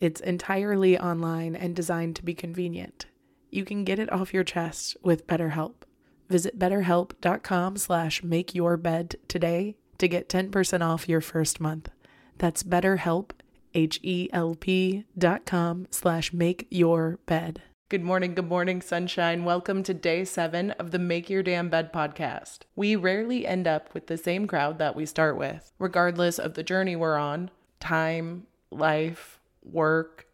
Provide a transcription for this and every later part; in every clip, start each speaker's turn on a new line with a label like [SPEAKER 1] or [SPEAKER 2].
[SPEAKER 1] It's entirely online and designed to be convenient. You can get it off your chest with BetterHelp. Visit betterhelp.com slash makeyourbed today to get 10% off your first month. That's betterhelp, H-E-L-P dot com slash make your bed. Good morning, good morning, sunshine. Welcome to day seven of the Make Your Damn Bed podcast. We rarely end up with the same crowd that we start with, regardless of the journey we're on time, life, work,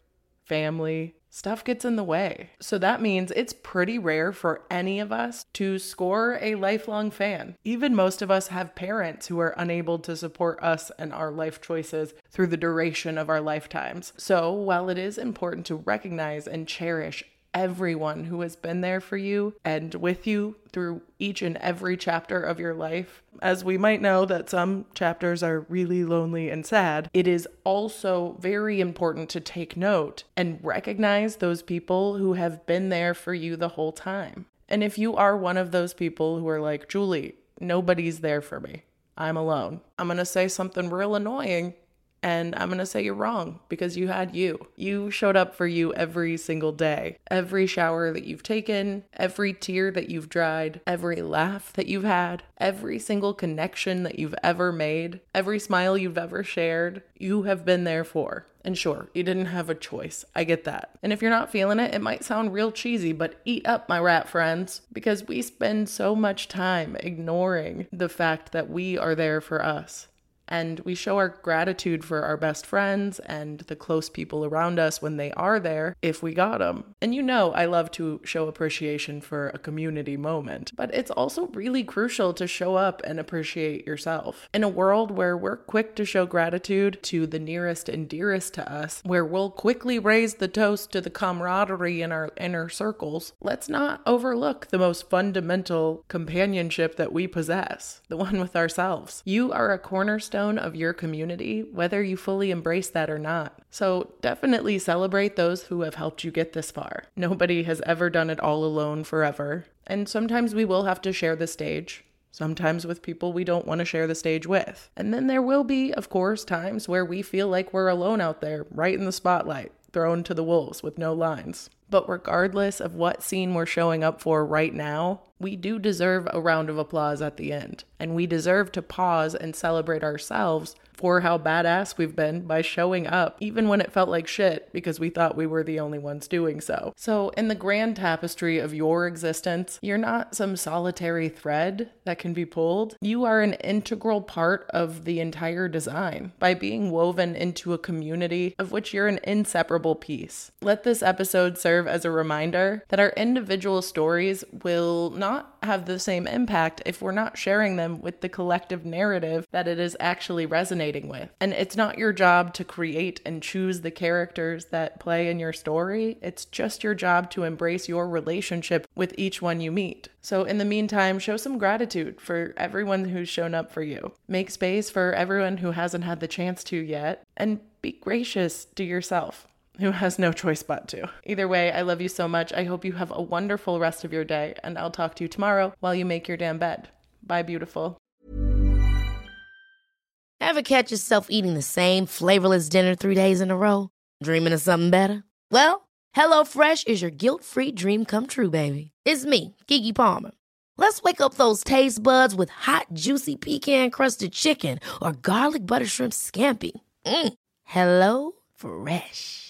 [SPEAKER 1] family, stuff gets in the way. So that means it's pretty rare for any of us to score a lifelong fan. Even most of us have parents who are unable to support us and our life choices through the duration of our lifetimes. So while it is important to recognize and cherish everyone who has been there for you and with you through each and every chapter of your life. As we might know that some chapters are really lonely and sad, it is also very important to take note and recognize those people who have been there for you the whole time. And if you are one of those people who are like, Julie, nobody's there for me. I'm alone. I'm going to say something real annoying and I'm to say you're wrong because you had you. You showed up for you every single day. Every shower that you've taken, every tear that you've dried, every laugh that you've had, every single connection that you've ever made, every smile you've ever shared, you have been there for. And sure, you didn't have a choice. I get that. And if you're not feeling it, it might sound real cheesy, but eat up, my rat friends, because we spend so much time ignoring the fact that we are there for us and we show our gratitude for our best friends and the close people around us when they are there if we got them. And you know, I love to show appreciation for a community moment, but it's also really crucial to show up and appreciate yourself. In a world where we're quick to show gratitude to the nearest and dearest to us, where we'll quickly raise the toast to the camaraderie in our inner circles, let's not overlook the most fundamental companionship that we possess the one with ourselves. You are a cornerstone cornerstone of your community, whether you fully embrace that or not. So definitely celebrate those who have helped you get this far. Nobody has ever done it all alone forever. And sometimes we will have to share the stage. Sometimes with people we don't want to share the stage with. And then there will be, of course, times where we feel like we're alone out there, right in the spotlight, thrown to the wolves with no lines. But regardless of what scene we're showing up for right now, we do deserve a round of applause at the end. And we deserve to pause and celebrate ourselves for how badass we've been by showing up, even when it felt like shit because we thought we were the only ones doing so. So, in the grand tapestry of your existence, you're not some solitary thread that can be pulled. You are an integral part of the entire design by being woven into a community of which you're an inseparable piece. Let this episode serve serve as a reminder that our individual stories will not have the same impact if we're not sharing them with the collective narrative that it is actually resonating with. And it's not your job to create and choose the characters that play in your story, it's just your job to embrace your relationship with each one you meet. So, in the meantime, show some gratitude for everyone who's shown up for you. Make space for everyone who hasn't had the chance to yet, and be gracious to yourself who has no choice but to. Either way, I love you so much. I hope you have a wonderful rest of your day, and I'll talk to you tomorrow while you make your damn bed. Bye, beautiful.
[SPEAKER 2] Ever catch yourself eating the same flavorless dinner three days in a row? Dreaming of something better? Well, HelloFresh is your guilt free dream come true, baby. It's me, Keke Palmer. Let's wake up those taste buds with hot, juicy pecan crusted chicken or garlic butter shrimp scampi. Mm. Hello Fresh.